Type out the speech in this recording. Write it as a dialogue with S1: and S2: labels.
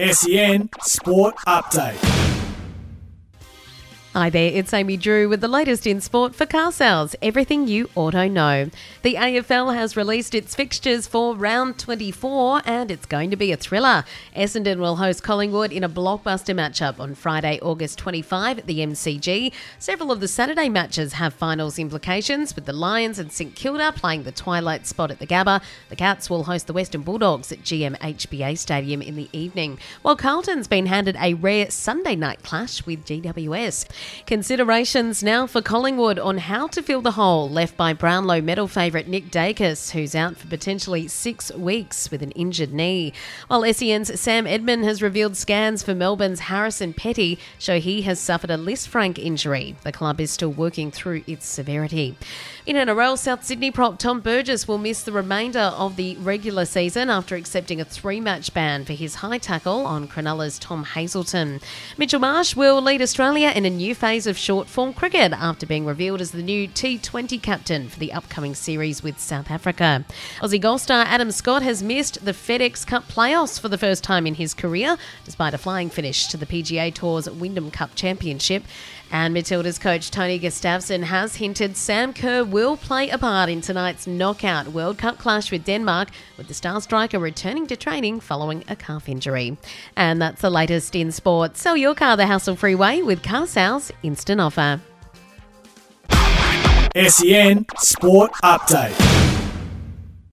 S1: SEN Sport Update.
S2: Hi there, it's Amy Drew with the latest in sport for car sales. Everything you auto know. The AFL has released its fixtures for round 24 and it's going to be a thriller. Essendon will host Collingwood in a blockbuster matchup on Friday, August 25 at the MCG. Several of the Saturday matches have finals implications with the Lions and St Kilda playing the twilight spot at the Gabba. The Cats will host the Western Bulldogs at GMHBA Stadium in the evening, while Carlton's been handed a rare Sunday night clash with GWS. Considerations now for Collingwood on how to fill the hole left by Brownlow medal favourite Nick Daicos, who's out for potentially six weeks with an injured knee. While SEN's Sam Edmund has revealed scans for Melbourne's Harrison Petty show he has suffered a Lisfranc injury. The club is still working through its severity. In an NRL, South Sydney prop Tom Burgess will miss the remainder of the regular season after accepting a three match ban for his high tackle on Cronulla's Tom Hazelton. Mitchell Marsh will lead Australia in a new phase of short form cricket after being revealed as the new T20 captain for the upcoming series with South Africa. Aussie golf star Adam Scott has missed the FedEx Cup playoffs for the first time in his career, despite a flying finish to the PGA Tour's Wyndham Cup Championship. And Matilda's coach Tony Gustavsson has hinted Sam Kerr will play a part in tonight's knockout World Cup clash with Denmark, with the star striker returning to training following a calf injury. And that's the latest in sport. Sell your car the hassle free way with Car Sales Instant Offer.
S1: SEN Sport Update.